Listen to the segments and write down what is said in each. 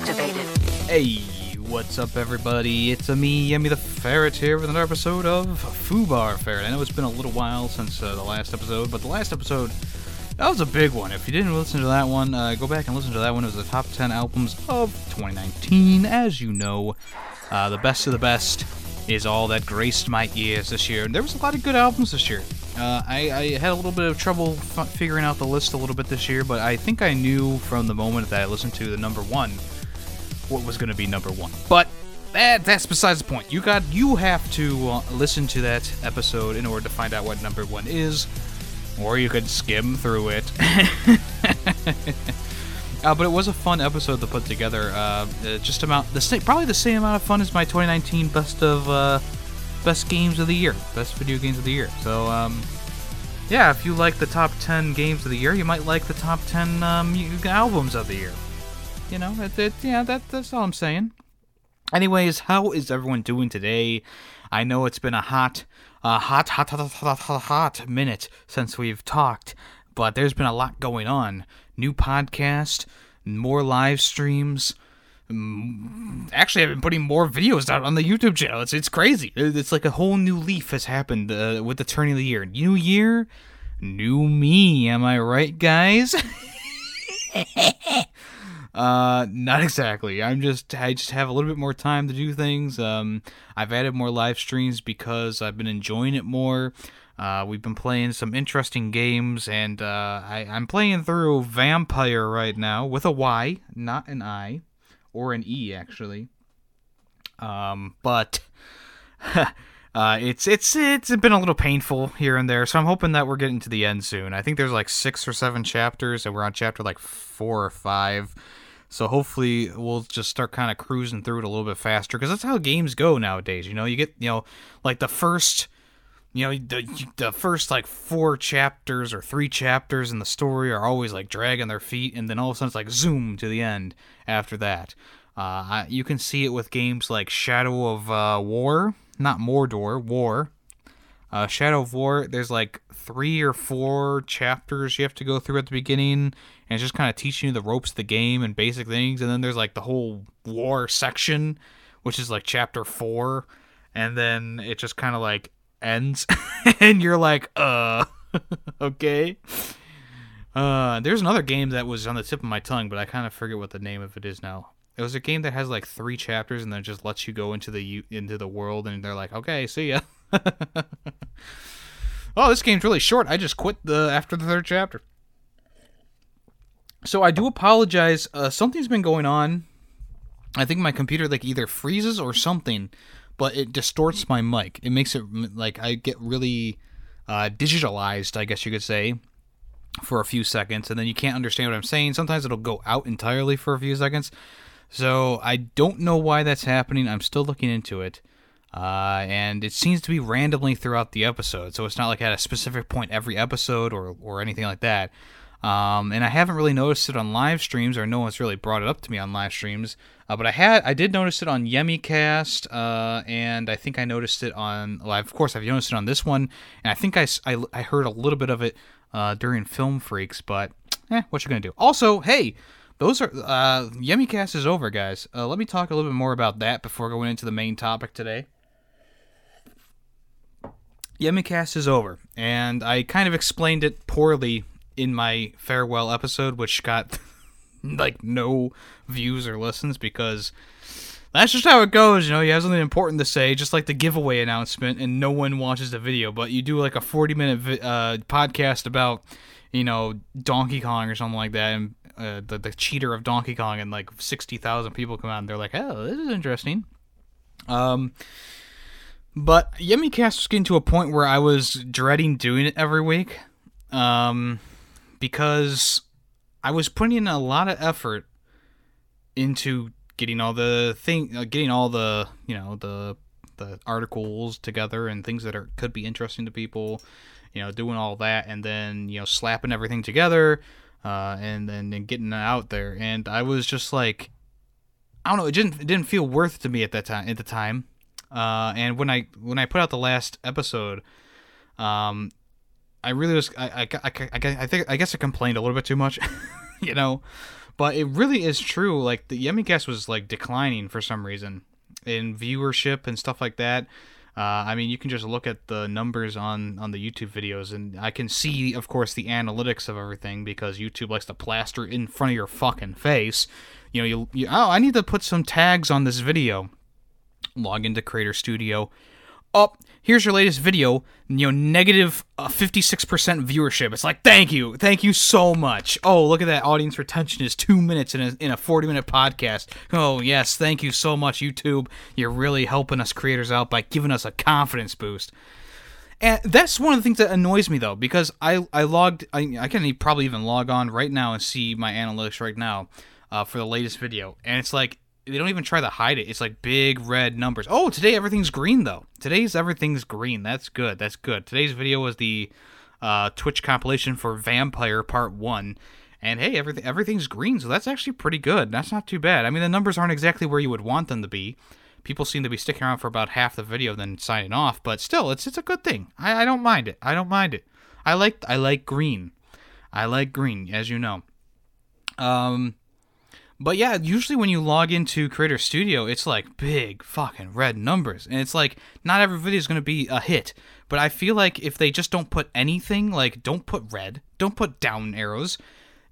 activated. Hey, what's up, everybody? It's a me, Yemi the Ferret here with another episode of Fubar Ferret. I know it's been a little while since uh, the last episode, but the last episode that was a big one. If you didn't listen to that one, uh, go back and listen to that one. It was the top 10 albums of 2019. As you know, uh, the best of the best is all that graced my ears this year. And there was a lot of good albums this year. Uh, I, I, had a little bit of trouble f- figuring out the list a little bit this year, but I think I knew from the moment that I listened to the number one what was going to be number one. But that that's besides the point. You got you have to uh, listen to that episode in order to find out what number one is, or you could skim through it. uh, but it was a fun episode to put together. Uh, just about the same, probably the same amount of fun as my 2019 best of uh, best games of the year, best video games of the year. So um, yeah, if you like the top 10 games of the year, you might like the top 10 um, albums of the year. You know, it, it, yeah, that, that's all I'm saying. Anyways, how is everyone doing today? I know it's been a hot, uh, hot, hot, hot, hot, hot, hot minute since we've talked, but there's been a lot going on. New podcast, more live streams. Actually, I've been putting more videos out on the YouTube channel. It's it's crazy. It's like a whole new leaf has happened uh, with the turning of the year. New year, new me. Am I right, guys? Uh, not exactly. I'm just I just have a little bit more time to do things. Um, I've added more live streams because I've been enjoying it more. Uh, we've been playing some interesting games, and uh, I, I'm playing through Vampyr right now with a Y, not an I, or an E actually. Um, but uh, it's it's it's been a little painful here and there, so I'm hoping that we're getting to the end soon. I think there's like six or seven chapters, and we're on chapter like four or five. So hopefully we'll just start kind of cruising through it a little bit faster because that's how games go nowadays. You know, you get you know like the first, you know the the first like four chapters or three chapters in the story are always like dragging their feet, and then all of a sudden it's like zoom to the end after that. Uh, you can see it with games like Shadow of uh, War, not Mordor, War. Uh, Shadow of War, there's like three or four chapters you have to go through at the beginning, and it's just kind of teaching you the ropes of the game and basic things. And then there's like the whole war section, which is like chapter four, and then it just kind of like ends, and you're like, uh, okay. Uh, there's another game that was on the tip of my tongue, but I kind of forget what the name of it is now. It was a game that has like three chapters and then just lets you go into the into the world, and they're like, okay, see ya. oh, this game's really short. I just quit the after the third chapter. So I do apologize. Uh, something's been going on. I think my computer like either freezes or something, but it distorts my mic. It makes it like I get really uh, digitalized, I guess you could say, for a few seconds, and then you can't understand what I'm saying. Sometimes it'll go out entirely for a few seconds. So I don't know why that's happening. I'm still looking into it. Uh, and it seems to be randomly throughout the episode, so it's not like at a specific point every episode or, or anything like that. Um, and I haven't really noticed it on live streams, or no one's really brought it up to me on live streams. Uh, but I had, I did notice it on YemiCast, uh, and I think I noticed it on. Well, of course, I've noticed it on this one, and I think I, I, I heard a little bit of it uh, during Film Freaks. But eh, what you gonna do? Also, hey, those are uh, YemiCast is over, guys. Uh, let me talk a little bit more about that before going into the main topic today. YemiCast is over, and I kind of explained it poorly in my farewell episode, which got like no views or listens because that's just how it goes. You know, you have something important to say, just like the giveaway announcement, and no one watches the video. But you do like a forty-minute vi- uh, podcast about, you know, Donkey Kong or something like that, and uh, the the cheater of Donkey Kong, and like sixty thousand people come out and they're like, "Oh, this is interesting." Um, but YemiCast was getting to a point where I was dreading doing it every week, um, because I was putting in a lot of effort into getting all the thing, uh, getting all the you know the the articles together and things that are could be interesting to people, you know, doing all that, and then you know slapping everything together, uh, and then and getting it out there. And I was just like, I don't know, it didn't it didn't feel worth to me at that time at the time. Uh, and when I when I put out the last episode, um, I really was I I, I, I, think I guess I complained a little bit too much, you know, but it really is true. Like the YemiCast was like declining for some reason in viewership and stuff like that. Uh, I mean, you can just look at the numbers on on the YouTube videos, and I can see, of course, the analytics of everything because YouTube likes to plaster in front of your fucking face. You know, you, you oh, I need to put some tags on this video. Log into Creator Studio oh, here's your latest video, you know, negative uh, 56% viewership. It's like, thank you. Thank you so much. Oh, look at that. Audience retention is two minutes in a, in a 40 minute podcast. Oh, yes. Thank you so much, YouTube. You're really helping us creators out by giving us a confidence boost. And that's one of the things that annoys me though, because I I logged I, I can probably even log on right now and see my analytics right now uh, for the latest video, and it's like they don't even try to hide it. It's like big red numbers. Oh, today everything's green though. Today's everything's green. That's good. That's good. Today's video was the uh, Twitch compilation for Vampyr Part One, and hey, everything everything's green, so that's actually pretty good. That's not too bad. I mean, the numbers aren't exactly where you would want them to be. People seem to be sticking around for about half the video, then signing off. But still, it's it's a good thing. I, I don't mind it. I don't mind it. I like I like green. I like green, as you know. Um, but yeah, usually when you log into Creator Studio, it's like big fucking red numbers. And it's like not every video is going to be a hit. But I feel like if they just don't put anything, like don't put red, don't put down arrows.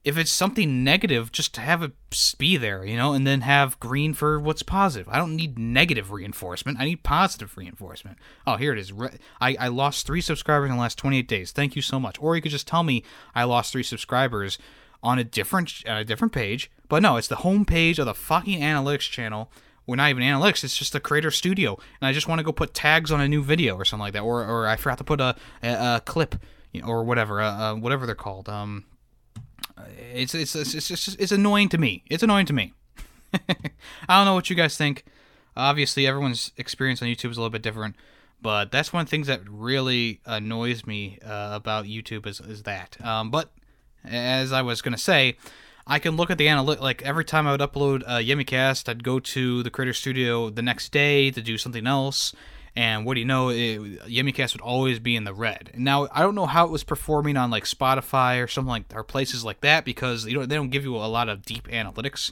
If it's something negative, just have it be there, you know, and then have green for what's positive. I don't need negative reinforcement. I need positive reinforcement. Oh, here it is. I, I lost three subscribers in the last 28 days. Thank you so much. Or you could just tell me I lost three subscribers on a different uh, a different page. But no, it's the home page of the fucking analytics channel. We're not even analytics; it's just the Creator Studio, and I just want to go put tags on a new video or something like that, or or I forgot to put a a, a clip you know, or whatever, uh, uh, whatever they're called. Um, it's it's it's it's, just, it's annoying to me. It's annoying to me. I don't know what you guys think. Obviously, everyone's experience on YouTube is a little bit different, but that's one of the things that really annoys me uh, about YouTube is is that. Um, but as I was gonna say, I can look at the analytics. Like every time I would upload a YemiCast, I'd go to the Creator Studio the next day to do something else. And what do you know? It, YemiCast would always be in the red. Now I don't know how it was performing on like Spotify or something like or places like that because you know they don't give you a lot of deep analytics,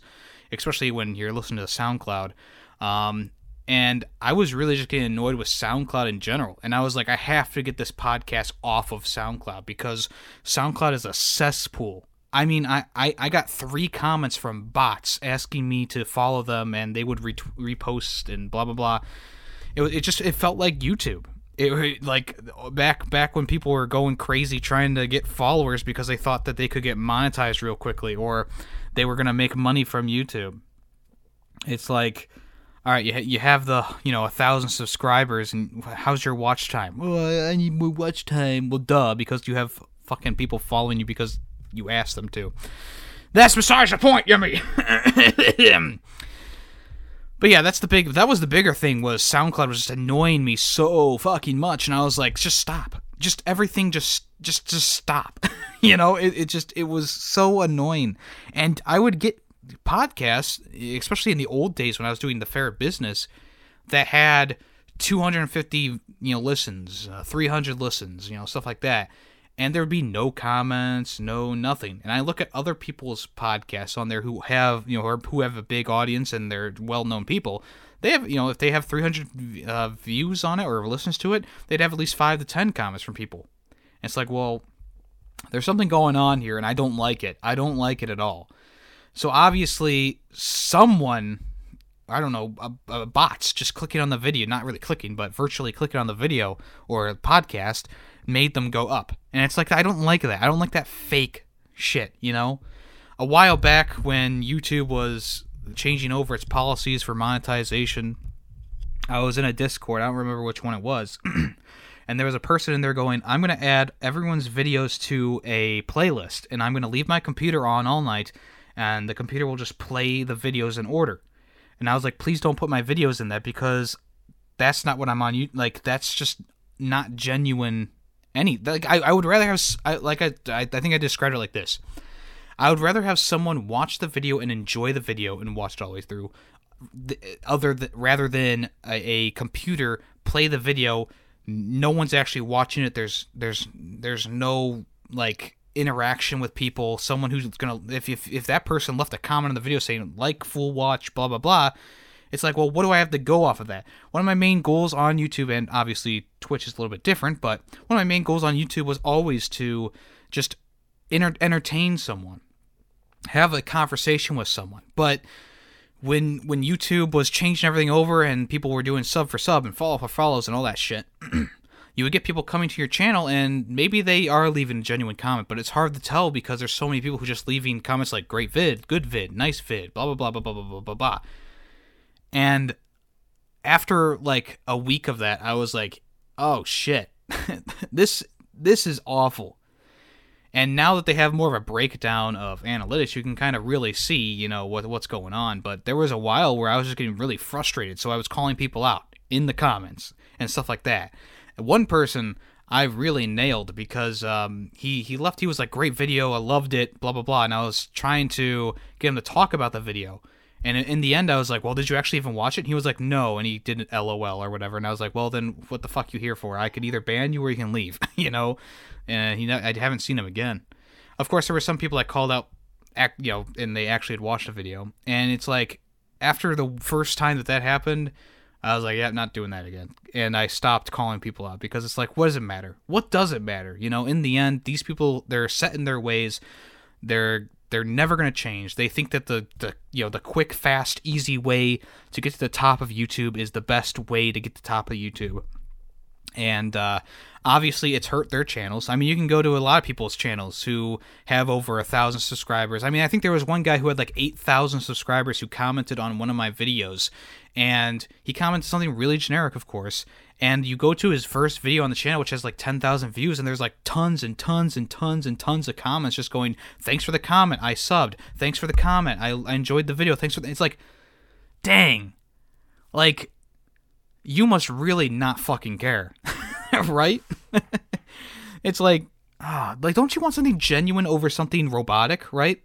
especially when you're listening to SoundCloud. Um, and I was really just getting annoyed with SoundCloud in general. And I was like, I have to get this podcast off of SoundCloud because SoundCloud is a cesspool. I mean, I, I, I got three comments from bots asking me to follow them, and they would repost and blah blah blah. It, it just it felt like YouTube. It like back back when people were going crazy trying to get followers because they thought that they could get monetized real quickly or they were gonna make money from YouTube. It's like all right, you, you have the, you know, a thousand subscribers, and how's your watch time? Well, I need more watch time. Well, duh, because you have fucking people following you because you asked them to. That's besides the point, Yummy. but yeah, that's the big. That was the bigger thing. Was SoundCloud was just annoying me so fucking much, and I was like, just stop. Just everything. Just just just stop. you know, it, it just it was so annoying, and I would get podcasts, especially in the old days when I was doing the fair business, that had 250 you know listens, uh, 300 listens, you know stuff like that, and there would be no comments, no nothing. And I look at other people's podcasts on there who have you know who have a big audience and they're well-known people. They have you know if they have 300 uh, views on it or listens to it, they'd have at least five to ten comments from people. And it's like, well, there's something going on here, and I don't like it. I don't like it at all. So obviously, someone, I don't know, a, a bots just clicking on the video, not really clicking, but virtually clicking on the video or podcast, made them go up. And it's like, I don't like that. I don't like that fake shit, you know? A while back when YouTube was changing over its policies for monetization, I was in a Discord. I don't remember which one it was. and there was a person in there going, I'm going to add everyone's videos to a playlist, and I'm going to leave my computer on all night and the computer will just play the videos in order. And I was like, please don't put my videos in that because that's not what I'm on. You like that's just not genuine. Any like I, I would rather have I, like I, I I think I described it like this. I would rather have someone watch the video and enjoy the video and watch it all the way through, other th- rather than a, a computer play the video. No one's actually watching it. There's there's there's no like interaction with people, someone who's gonna if if if that person left a comment on the video saying like full watch, blah blah blah, it's like, well, what do I have to go off of that? One of my main goals on YouTube, and obviously Twitch is a little bit different, but one of my main goals on YouTube was always to just enter- entertain someone, have a conversation with someone. But when when YouTube was changing everything over and people were doing sub for sub and follow for follows and all that shit, you would get people coming to your channel and maybe they are leaving a genuine comment, but it's hard to tell because there's so many people who are just leaving comments like great vid, good vid, nice vid, blah blah blah blah blah blah blah blah blah. And after like a week of that, I was like, "Oh shit. this this is awful." And now that they have more of a breakdown of analytics, you can kind of really see, you know, what what's going on. But there was a while where I was just getting really frustrated, so I was calling people out in the comments and stuff like that. One person I've really nailed because um, he he left. He was like, "Great video, I loved it," blah blah blah. And I was trying to get him to talk about the video. And in the end, I was like, "Well, did you actually even watch it?" And he was like, "No," and he did an LOL or whatever. And I was like, "Well, then what the fuck you here for? I could either ban you or you can leave," you know. And he, I haven't seen him again. Of course, there were some people I called out, you know, and they actually had watched the video. And it's like after the first time that that happened, I was like, "Yeah, I'm not doing that again." And I stopped calling people out because it's like, what does it matter? What does it matter? You know, in the end, these people they're set in their ways. They're they're never going to change. They think that the, the you know the quick, fast, easy way to get to the top of YouTube is the best way to get to the top of YouTube. And uh, obviously, it's hurt their channels. I mean, you can go to a lot of people's channels who have over a thousand subscribers. I mean, I think there was one guy who had like eight thousand subscribers who commented on one of my videos, and he commented something really generic, of course. And you go to his first video on the channel, which has like 10,000 views, and there's like tons and tons and tons and tons of comments just going, Thanks for the comment. I subbed. Thanks for the comment. I, I enjoyed the video. Thanks for the. It's like, dang. Like, you must really not fucking care. right? it's like, ah, like, don't you want something genuine over something robotic, right?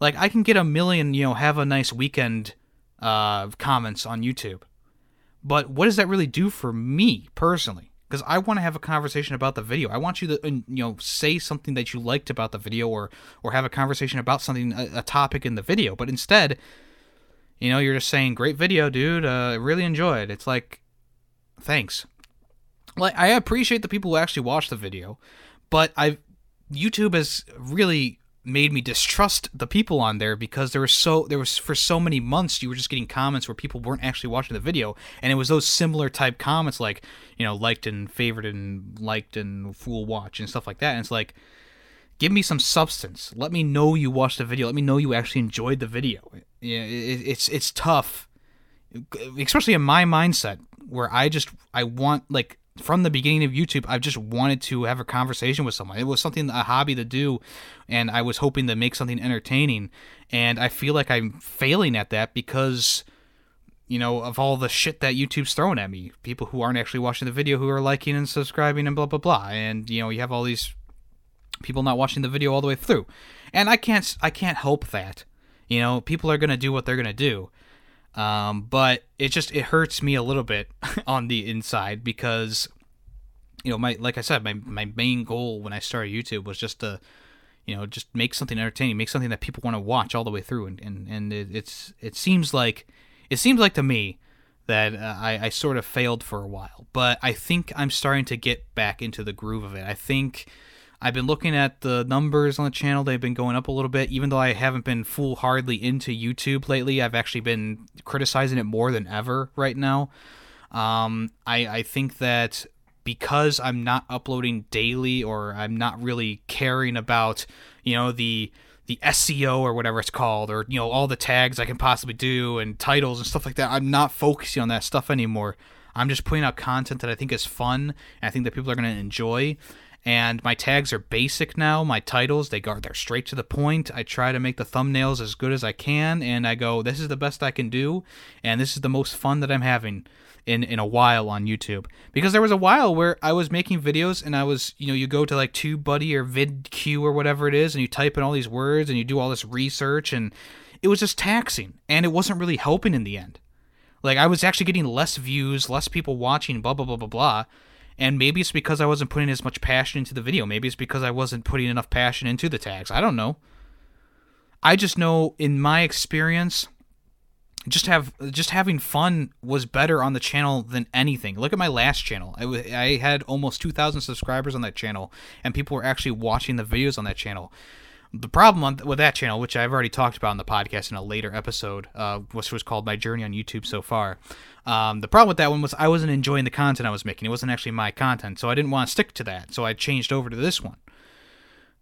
Like, I can get a million, you know, have a nice weekend uh, comments on YouTube. But what does that really do for me personally? Because I want to have a conversation about the video. I want you to, you know, say something that you liked about the video, or or have a conversation about something, a, a topic in the video. But instead, you know, you're just saying, "Great video, dude. Uh, really enjoyed." It's like, thanks. Like I appreciate the people who actually watch the video, but I, YouTube has really made me distrust the people on there because there was so there was for so many months you were just getting comments where people weren't actually watching the video and it was those similar type comments like you know liked and favored and liked and fool watch and stuff like that and it's like give me some substance let me know you watched the video let me know you actually enjoyed the video yeah it, it's it's tough especially in my mindset where I just I want like from the beginning of YouTube, I've just wanted to have a conversation with someone. It was something, a hobby to do, and I was hoping to make something entertaining. And I feel like I'm failing at that because, you know, of all the shit that YouTube's throwing at me. People who aren't actually watching the video who are liking and subscribing and blah, blah, blah. And, you know, you have all these people not watching the video all the way through. And I can't, I can't help that. You know, people are going to do what they're going to do. Um, but it just it hurts me a little bit on the inside because you know my like I said my my main goal when I started YouTube was just to you know just make something entertaining, make something that people want to watch all the way through, and and and it, it's it seems like it seems like to me that uh, I, I sort of failed for a while, but I think I'm starting to get back into the groove of it. I think I've been looking at the numbers on the channel. They've been going up a little bit, even though I haven't been full hardly into YouTube lately. I've actually been criticizing it more than ever right now. Um, I, I think that because I'm not uploading daily or I'm not really caring about, you know, the the SEO or whatever it's called, or you know, all the tags I can possibly do and titles and stuff like that. I'm not focusing on that stuff anymore. I'm just putting out content that I think is fun and I think that people are going to enjoy and my tags are basic now. My titles they go they're straight to the point. I try to make the thumbnails as good as I can, and I go this is the best I can do, and this is the most fun that I'm having in in a while on YouTube. Because there was a while where I was making videos and I was you know you go to like TubeBuddy or vidIQ or whatever it is, and you type in all these words and you do all this research, and it was just taxing, and it wasn't really helping in the end. Like I was actually getting less views, less people watching, blah blah blah blah blah And maybe it's because I wasn't putting as much passion into the video. Maybe it's because I wasn't putting enough passion into the tags. I don't know. I just know in my experience, just have just having fun was better on the channel than anything. Look at my last channel. I, had almost 2,000 subscribers on that channel, and people were actually watching the videos on that channel. The problem on, with that channel, which I've already talked about in the podcast in a later episode, uh, which was called "My Journey on YouTube So Far," um, the problem with that one was I wasn't enjoying the content I was making. It wasn't actually my content, so I didn't want to stick to that. So I changed over to this one.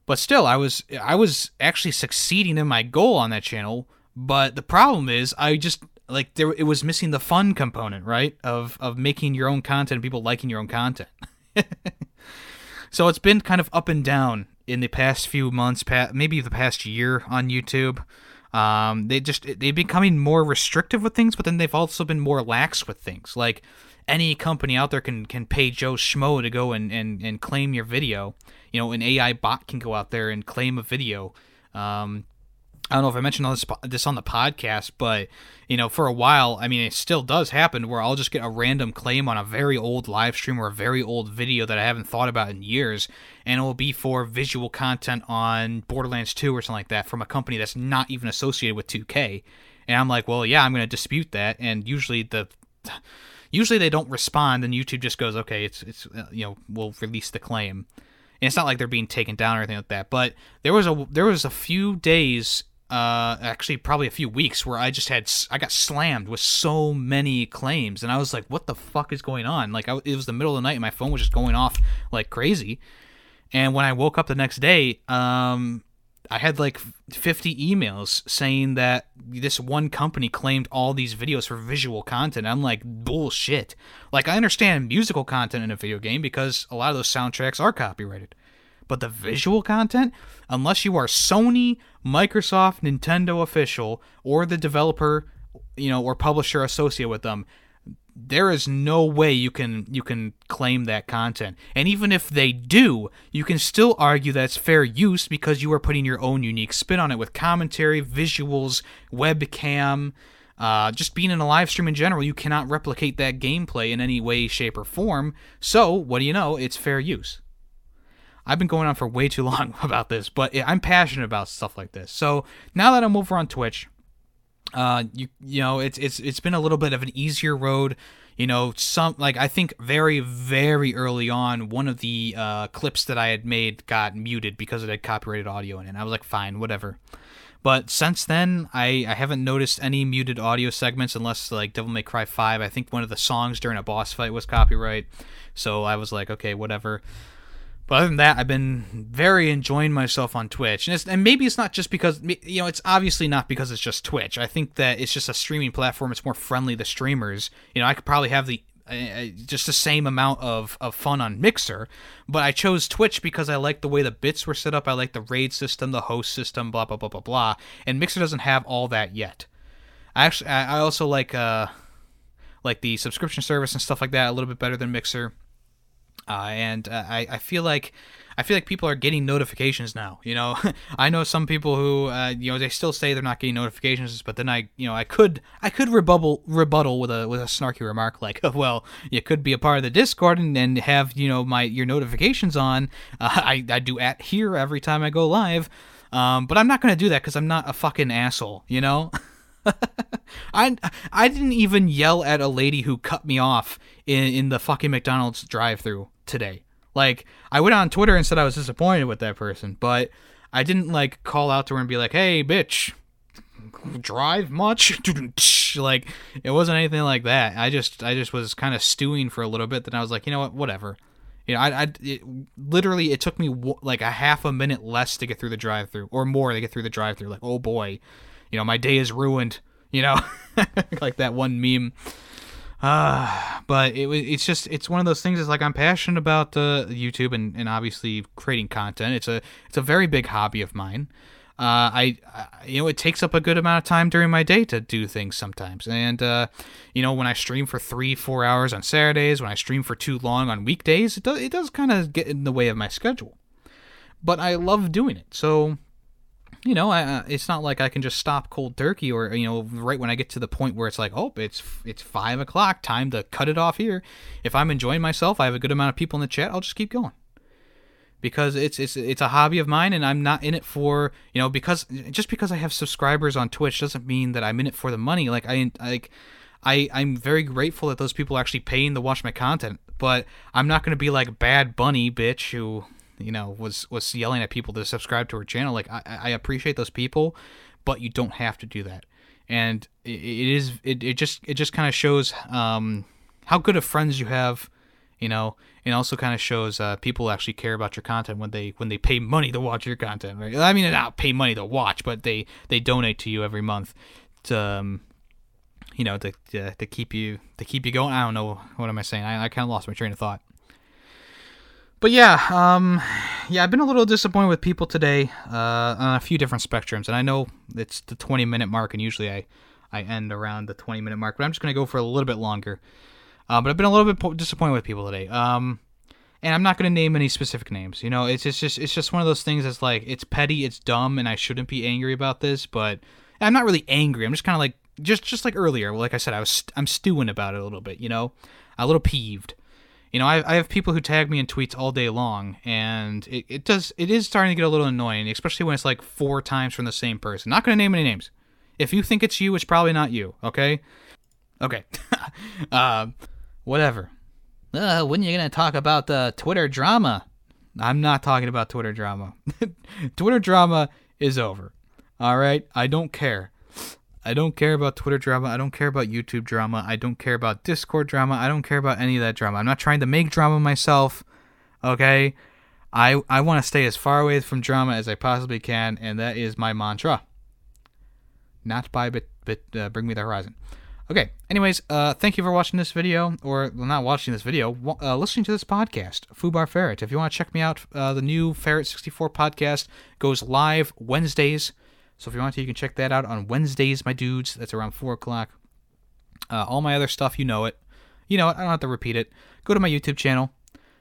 But still, I was I was actually succeeding in my goal on that channel. But the problem is, I just like there it was missing the fun component, right? Of of making your own content, and people liking your own content. so it's been kind of up and down in the past few months, maybe the past year on YouTube. Um, they just they've becoming more restrictive with things, but then they've also been more lax with things. Like any company out there can can pay Joe Schmo to go and, and, and claim your video. You know, an AI bot can go out there and claim a video. Um, I don't know if I mentioned this, this on the podcast, but you know, for a while, I mean, it still does happen where I'll just get a random claim on a very old live stream or a very old video that I haven't thought about in years, and it will be for visual content on Borderlands 2 or something like that from a company that's not even associated with 2K. And I'm like, well, yeah, I'm going to dispute that. And usually the usually they don't respond, and YouTube just goes, okay, it's it's you know, we'll release the claim. And it's not like they're being taken down or anything like that. But there was a there was a few days uh, actually probably a few weeks where I just had I got slammed with so many claims, and I was like, "What the fuck is going on?" Like I, it was the middle of the night, and my phone was just going off like crazy. And when I woke up the next day, um, I had like 50 emails saying that this one company claimed all these videos for visual content. I'm like, bullshit. Like, I understand musical content in a video game because a lot of those soundtracks are copyrighted. But the visual content, unless you are Sony, Microsoft, Nintendo official, or the developer, you know, or publisher associated with them, there is no way you can you can claim that content. And even if they do, you can still argue that it's fair use because you are putting your own unique spin on it with commentary, visuals, webcam, uh, just being in a live stream in general, you cannot replicate that gameplay in any way, shape, or form. So, what do you know? It's fair use. I've been going on for way too long about this, but I'm passionate about stuff like this. So now that I'm over on Twitch, uh, you you know it's it's it's been a little bit of an easier road. You know, some like I think very very early on, one of the uh, clips that I had made got muted because it had copyrighted audio in it. I was like, fine, whatever. But since then, I, I haven't noticed any muted audio segments unless like Devil May Cry 5. I think one of the songs during a boss fight was copyright. So I was like, okay, whatever. But other than that, I've been very enjoying myself on Twitch, and, and maybe it's not just because you know it's obviously not because it's just Twitch. I think that it's just a streaming platform. It's more friendly to streamers. You know, I could probably have the uh, just the same amount of, of fun on Mixer, but I chose Twitch because I like the way the bits were set up. I like the raid system, the host system, blah blah blah blah blah. And Mixer doesn't have all that yet. I actually I also like uh like the subscription service and stuff like that a little bit better than Mixer. Uh, and uh, I, I feel like I feel like people are getting notifications now. You know, I know some people who uh, you know they still say they're not getting notifications, but then I you know I could I could rebuttal rebuttal with a with a snarky remark like, well, you could be a part of the Discord and, and have you know my your notifications on. Uh, I I do at here every time I go live, um, but I'm not gonna do that because I'm not a fucking asshole. You know. I I didn't even yell at a lady who cut me off in, in the fucking McDonald's drive-through today. Like I went on Twitter and said I was disappointed with that person, but I didn't like call out to her and be like, "Hey, bitch, drive much?" like it wasn't anything like that. I just I just was kind of stewing for a little bit. Then I was like, you know what, whatever. You know, I, I it, literally it took me w- like a half a minute less to get through the drive-through, or more to get through the drive-through. Like, oh boy, you know, my day is ruined. You know, like that one meme. Uh, but it it's just it's one of those things. It's like I'm passionate about uh, YouTube and, and obviously creating content. It's a it's a very big hobby of mine. Uh, I, I, you know it takes up a good amount of time during my day to do things sometimes, and uh, you know when I stream for three four hours on Saturdays, when I stream for too long on weekdays, it does it does kind of get in the way of my schedule. But I love doing it, so you know, I, uh, it's not like I can just stop cold turkey or you know, right when I get to the point where it's like, oh, it's it's five o'clock, time to cut it off here. If I'm enjoying myself, I have a good amount of people in the chat, I'll just keep going because it's it's it's a hobby of mine and I'm not in it for you know because just because I have subscribers on Twitch doesn't mean that I'm in it for the money. Like I like I I'm very grateful that those people are actually paying to watch my content, but I'm not going to be like Bad Bunny bitch who you know was was yelling at people to subscribe to her channel. Like I I appreciate those people, but you don't have to do that. And it, it is it, it just it just kind of shows um how good of friends you have you know and also kind of shows uh, people actually care about your content when they when they pay money to watch your content right i mean not pay money to watch but they they donate to you every month to um, you know to, to, to keep you to keep you going i don't know what am i saying i, I kind of lost my train of thought but yeah um yeah i've been a little disappointed with people today uh on a few different spectrums and i know it's the 20 minute mark and usually i i end around the 20 minute mark but i'm just to go for a little bit longer uh, but I've been a little bit disappointed with people today. Um, and I'm not to name any specific names. You know, it's, it's just it's just one of those things that's like it's petty, it's dumb, and I shouldn't be angry about this. But I'm not really angry. I'm just kind of like just just like earlier. Like I said, I was I'm stewing about it a little bit. You know, a little peeved. You know, I, I have people who tag me in tweets all day long, and it, it does it is starting to get a little annoying, especially when it's like four times from the same person. Not going to name any names. If you think it's you, it's probably not you. Okay. Okay. uh, whatever. Uh, when are you going to talk about the Twitter drama? I'm not talking about Twitter drama. Twitter drama is over. All right? I don't care. I don't care about Twitter drama. I don't care about YouTube drama. I don't care about Discord drama. I don't care about any of that drama. I'm not trying to make drama myself. Okay? I I want to stay as far away from drama as I possibly can, and that is my mantra. Not by but but uh, bring me the horizon. Okay. Anyways, uh, thank you for watching this video, or well, not watching this video, uh, listening to this podcast, Fubar Ferret. If you want to check me out, uh, the new Ferret 64 podcast goes live Wednesdays. So if you want to, you can check that out on Wednesdays, my dudes. That's around 4 o'clock. Uh, all my other stuff, you know it. You know it. I don't have to repeat it. Go to my YouTube channel.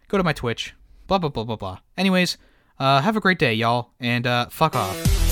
Go to my Twitch. Blah, blah, blah, blah, blah. Anyways, uh, have a great day, y'all, and uh, fuck off.